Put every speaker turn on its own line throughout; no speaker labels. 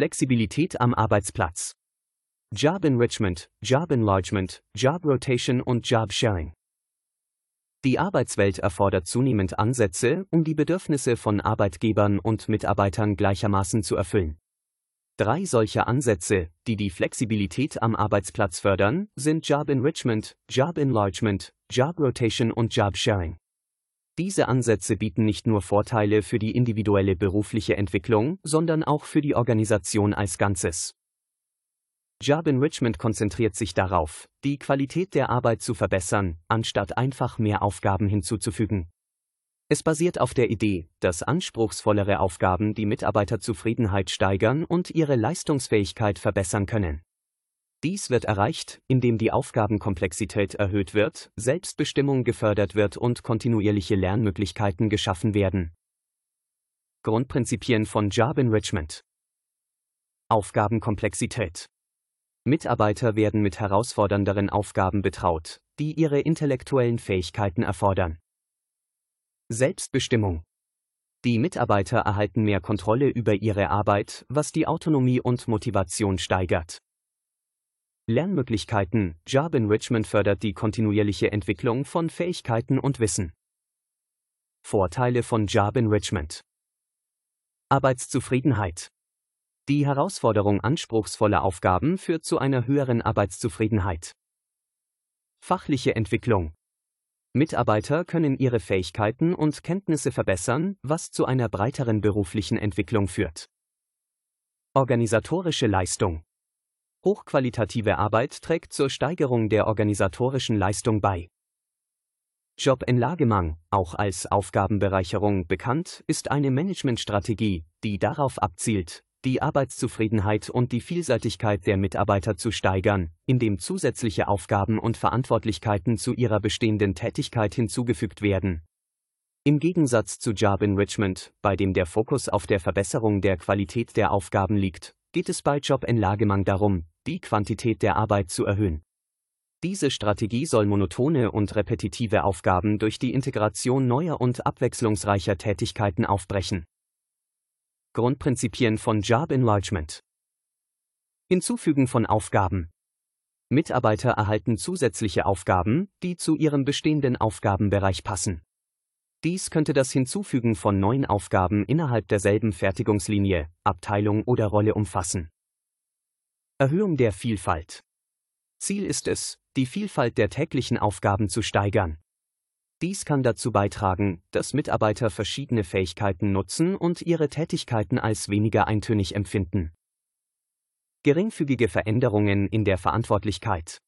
Flexibilität am Arbeitsplatz. Job Enrichment, Job Enlargement, Job Rotation und Job Sharing. Die Arbeitswelt erfordert zunehmend Ansätze, um die Bedürfnisse von Arbeitgebern und Mitarbeitern gleichermaßen zu erfüllen. Drei solcher Ansätze, die die Flexibilität am Arbeitsplatz fördern, sind Job Enrichment, Job Enlargement, Job Rotation und Job Sharing. Diese Ansätze bieten nicht nur Vorteile für die individuelle berufliche Entwicklung, sondern auch für die Organisation als Ganzes. Job Enrichment konzentriert sich darauf, die Qualität der Arbeit zu verbessern, anstatt einfach mehr Aufgaben hinzuzufügen. Es basiert auf der Idee, dass anspruchsvollere Aufgaben die Mitarbeiterzufriedenheit steigern und ihre Leistungsfähigkeit verbessern können. Dies wird erreicht, indem die Aufgabenkomplexität erhöht wird, Selbstbestimmung gefördert wird und kontinuierliche Lernmöglichkeiten geschaffen werden. Grundprinzipien von Job Enrichment Aufgabenkomplexität Mitarbeiter werden mit herausfordernderen Aufgaben betraut, die ihre intellektuellen Fähigkeiten erfordern. Selbstbestimmung. Die Mitarbeiter erhalten mehr Kontrolle über ihre Arbeit, was die Autonomie und Motivation steigert. Lernmöglichkeiten Job Enrichment fördert die kontinuierliche Entwicklung von Fähigkeiten und Wissen. Vorteile von Job Enrichment Arbeitszufriedenheit Die Herausforderung anspruchsvoller Aufgaben führt zu einer höheren Arbeitszufriedenheit. Fachliche Entwicklung Mitarbeiter können ihre Fähigkeiten und Kenntnisse verbessern, was zu einer breiteren beruflichen Entwicklung führt. Organisatorische Leistung Hochqualitative Arbeit trägt zur Steigerung der organisatorischen Leistung bei. Jobenlagemang, auch als Aufgabenbereicherung bekannt, ist eine Managementstrategie, die darauf abzielt, die Arbeitszufriedenheit und die Vielseitigkeit der Mitarbeiter zu steigern, indem zusätzliche Aufgaben und Verantwortlichkeiten zu ihrer bestehenden Tätigkeit hinzugefügt werden. Im Gegensatz zu Job Enrichment, bei dem der Fokus auf der Verbesserung der Qualität der Aufgaben liegt, geht es bei Job Enlagemang darum, die Quantität der Arbeit zu erhöhen. Diese Strategie soll monotone und repetitive Aufgaben durch die Integration neuer und abwechslungsreicher Tätigkeiten aufbrechen. Grundprinzipien von Job Enlargement. Hinzufügen von Aufgaben. Mitarbeiter erhalten zusätzliche Aufgaben, die zu ihrem bestehenden Aufgabenbereich passen. Dies könnte das Hinzufügen von neuen Aufgaben innerhalb derselben Fertigungslinie, Abteilung oder Rolle umfassen. Erhöhung der Vielfalt. Ziel ist es, die Vielfalt der täglichen Aufgaben zu steigern. Dies kann dazu beitragen, dass Mitarbeiter verschiedene Fähigkeiten nutzen und ihre Tätigkeiten als weniger eintönig empfinden. Geringfügige Veränderungen in der Verantwortlichkeit.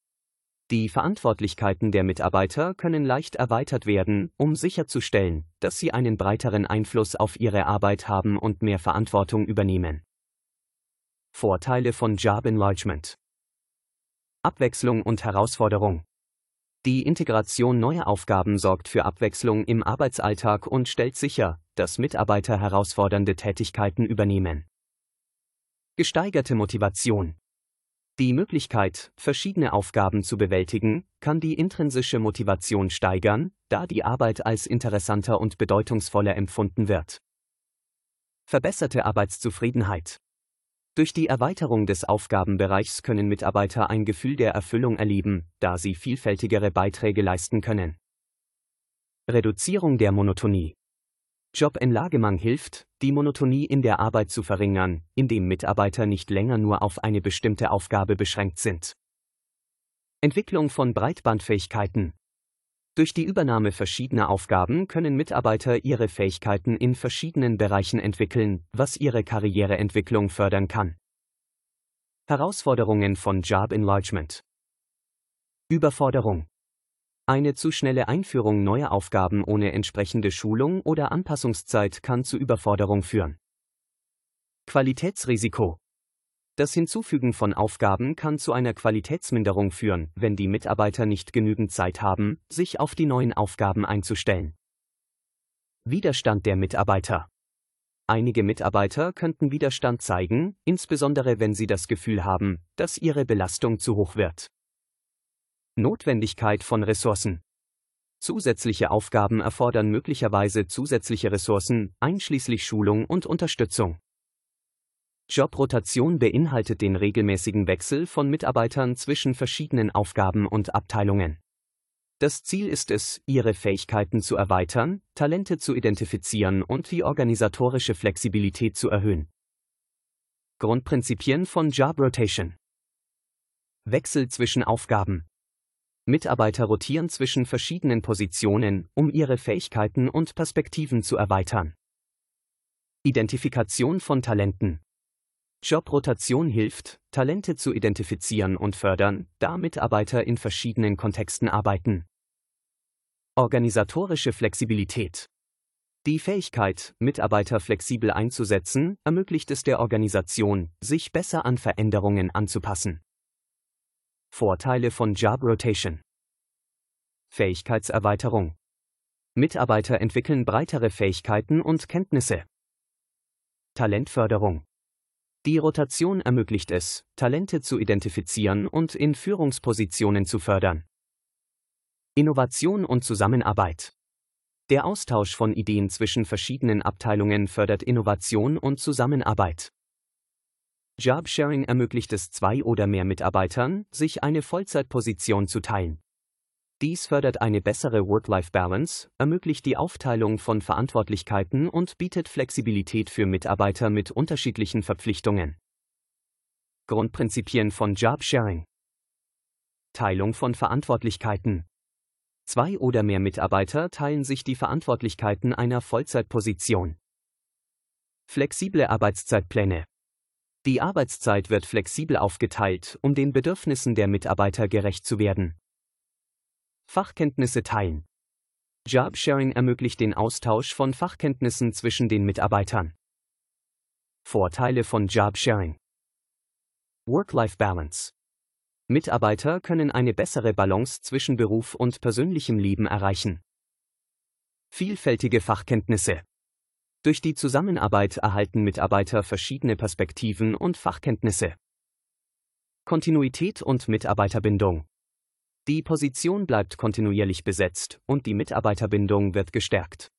Die Verantwortlichkeiten der Mitarbeiter können leicht erweitert werden, um sicherzustellen, dass sie einen breiteren Einfluss auf ihre Arbeit haben und mehr Verantwortung übernehmen. Vorteile von Job Enlargement Abwechslung und Herausforderung die Integration neuer Aufgaben sorgt für Abwechslung im Arbeitsalltag und stellt sicher, dass Mitarbeiter herausfordernde Tätigkeiten übernehmen. Gesteigerte Motivation. Die Möglichkeit, verschiedene Aufgaben zu bewältigen, kann die intrinsische Motivation steigern, da die Arbeit als interessanter und bedeutungsvoller empfunden wird. Verbesserte Arbeitszufriedenheit. Durch die Erweiterung des Aufgabenbereichs können Mitarbeiter ein Gefühl der Erfüllung erleben, da sie vielfältigere Beiträge leisten können. Reduzierung der Monotonie. Jobenlagemang hilft, die Monotonie in der Arbeit zu verringern, indem Mitarbeiter nicht länger nur auf eine bestimmte Aufgabe beschränkt sind. Entwicklung von Breitbandfähigkeiten. Durch die Übernahme verschiedener Aufgaben können Mitarbeiter ihre Fähigkeiten in verschiedenen Bereichen entwickeln, was ihre Karriereentwicklung fördern kann. Herausforderungen von Job Enlargement Überforderung Eine zu schnelle Einführung neuer Aufgaben ohne entsprechende Schulung oder Anpassungszeit kann zu Überforderung führen. Qualitätsrisiko das Hinzufügen von Aufgaben kann zu einer Qualitätsminderung führen, wenn die Mitarbeiter nicht genügend Zeit haben, sich auf die neuen Aufgaben einzustellen. Widerstand der Mitarbeiter Einige Mitarbeiter könnten Widerstand zeigen, insbesondere wenn sie das Gefühl haben, dass ihre Belastung zu hoch wird. Notwendigkeit von Ressourcen Zusätzliche Aufgaben erfordern möglicherweise zusätzliche Ressourcen, einschließlich Schulung und Unterstützung. Jobrotation beinhaltet den regelmäßigen Wechsel von Mitarbeitern zwischen verschiedenen Aufgaben und Abteilungen. Das Ziel ist es, ihre Fähigkeiten zu erweitern, Talente zu identifizieren und die organisatorische Flexibilität zu erhöhen. Grundprinzipien von Job Rotation Wechsel zwischen Aufgaben Mitarbeiter rotieren zwischen verschiedenen Positionen, um ihre Fähigkeiten und Perspektiven zu erweitern. Identifikation von Talenten. Jobrotation hilft, Talente zu identifizieren und fördern, da Mitarbeiter in verschiedenen Kontexten arbeiten. Organisatorische Flexibilität. Die Fähigkeit, Mitarbeiter flexibel einzusetzen, ermöglicht es der Organisation, sich besser an Veränderungen anzupassen. Vorteile von Job Rotation. Fähigkeitserweiterung. Mitarbeiter entwickeln breitere Fähigkeiten und Kenntnisse. Talentförderung. Die Rotation ermöglicht es, Talente zu identifizieren und in Führungspositionen zu fördern. Innovation und Zusammenarbeit. Der Austausch von Ideen zwischen verschiedenen Abteilungen fördert Innovation und Zusammenarbeit. Jobsharing ermöglicht es zwei oder mehr Mitarbeitern, sich eine Vollzeitposition zu teilen. Dies fördert eine bessere Work-Life-Balance, ermöglicht die Aufteilung von Verantwortlichkeiten und bietet Flexibilität für Mitarbeiter mit unterschiedlichen Verpflichtungen. Grundprinzipien von Jobsharing Teilung von Verantwortlichkeiten Zwei oder mehr Mitarbeiter teilen sich die Verantwortlichkeiten einer Vollzeitposition. Flexible Arbeitszeitpläne die Arbeitszeit wird flexibel aufgeteilt, um den Bedürfnissen der Mitarbeiter gerecht zu werden. Fachkenntnisse teilen. Jobsharing ermöglicht den Austausch von Fachkenntnissen zwischen den Mitarbeitern. Vorteile von Jobsharing. Work-Life-Balance. Mitarbeiter können eine bessere Balance zwischen Beruf und persönlichem Leben erreichen. Vielfältige Fachkenntnisse. Durch die Zusammenarbeit erhalten Mitarbeiter verschiedene Perspektiven und Fachkenntnisse. Kontinuität und Mitarbeiterbindung. Die Position bleibt kontinuierlich besetzt und die Mitarbeiterbindung wird gestärkt.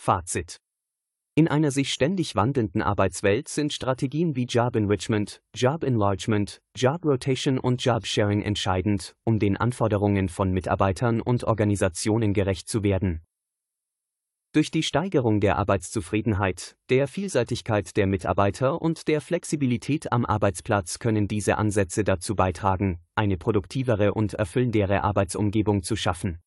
Fazit. In einer sich ständig wandelnden Arbeitswelt sind Strategien wie Job Enrichment, Job Enlargement, Job Rotation und Job Sharing entscheidend, um den Anforderungen von Mitarbeitern und Organisationen gerecht zu werden. Durch die Steigerung der Arbeitszufriedenheit, der Vielseitigkeit der Mitarbeiter und der Flexibilität am Arbeitsplatz können diese Ansätze dazu beitragen, eine produktivere und erfüllendere Arbeitsumgebung zu schaffen